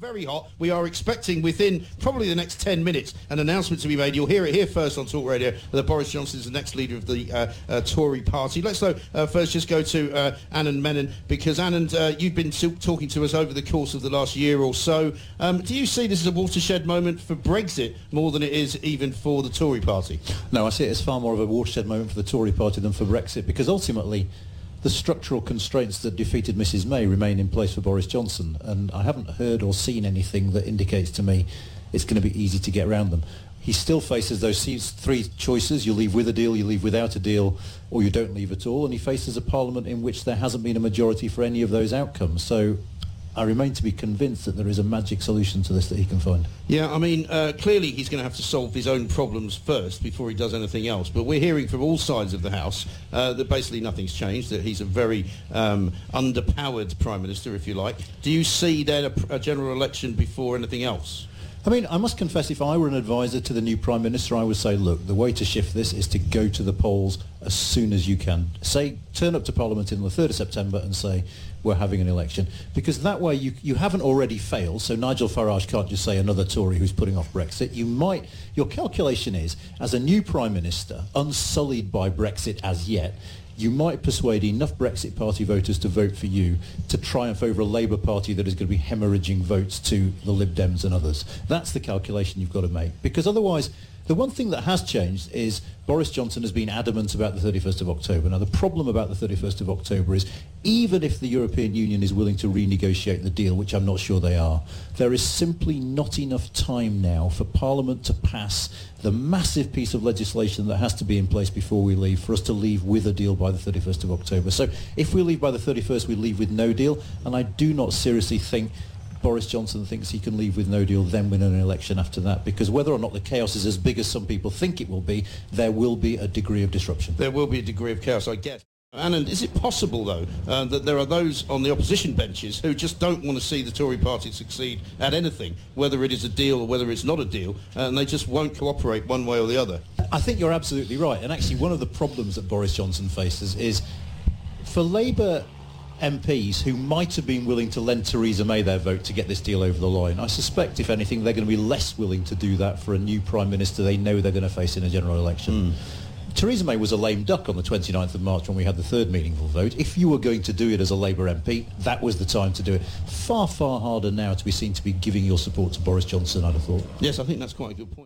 very hot. We are expecting within probably the next 10 minutes an announcement to be made. You'll hear it here first on Talk Radio that Boris Johnson is the next leader of the uh, uh, Tory party. Let's though uh, first just go to uh, Anand Menon because Anand, uh, you've been t- talking to us over the course of the last year or so. Um, do you see this as a watershed moment for Brexit more than it is even for the Tory party? No, I see it as far more of a watershed moment for the Tory party than for Brexit because ultimately the structural constraints that defeated Mrs May remain in place for Boris Johnson and I haven't heard or seen anything that indicates to me it's going to be easy to get around them. He still faces those three choices. You leave with a deal, you leave without a deal, or you don't leave at all. And he faces a parliament in which there hasn't been a majority for any of those outcomes. So I remain to be convinced that there is a magic solution to this that he can find. Yeah, I mean, uh, clearly he's going to have to solve his own problems first before he does anything else. But we're hearing from all sides of the House uh, that basically nothing's changed, that he's a very um, underpowered Prime Minister, if you like. Do you see then a, a general election before anything else? I mean, I must confess, if I were an advisor to the new Prime Minister, I would say, look, the way to shift this is to go to the polls as soon as you can. Say, turn up to Parliament in the 3rd of September and say, we're having an election. Because that way you, you haven't already failed, so Nigel Farage can't just say another Tory who's putting off Brexit. You might, your calculation is, as a new Prime Minister, unsullied by Brexit as yet, you might persuade enough Brexit Party voters to vote for you to triumph over a Labour Party that is going to be hemorrhaging votes to the Lib Dems and others. That's the calculation you've got to make. Because otherwise, the one thing that has changed is Boris Johnson has been adamant about the 31st of October. Now, the problem about the 31st of October is even if the European Union is willing to renegotiate the deal, which I'm not sure they are, there is simply not enough time now for Parliament to pass the massive piece of legislation that has to be in place before we leave for us to leave with a deal by the 31st of October. So if we leave by the 31st, we leave with no deal. And I do not seriously think Boris Johnson thinks he can leave with no deal, then win an election after that. Because whether or not the chaos is as big as some people think it will be, there will be a degree of disruption. There will be a degree of chaos, I guess. Anand, is it possible, though, uh, that there are those on the opposition benches who just don't want to see the Tory party succeed at anything, whether it is a deal or whether it's not a deal, uh, and they just won't cooperate one way or the other? I think you're absolutely right. And actually, one of the problems that Boris Johnson faces is for Labour MPs who might have been willing to lend Theresa May their vote to get this deal over the line. I suspect, if anything, they're going to be less willing to do that for a new Prime Minister they know they're going to face in a general election. Mm. Theresa May was a lame duck on the 29th of March when we had the third meaningful vote. If you were going to do it as a Labour MP, that was the time to do it. Far, far harder now to be seen to be giving your support to Boris Johnson, I'd have thought. Yes, I think that's quite a good point.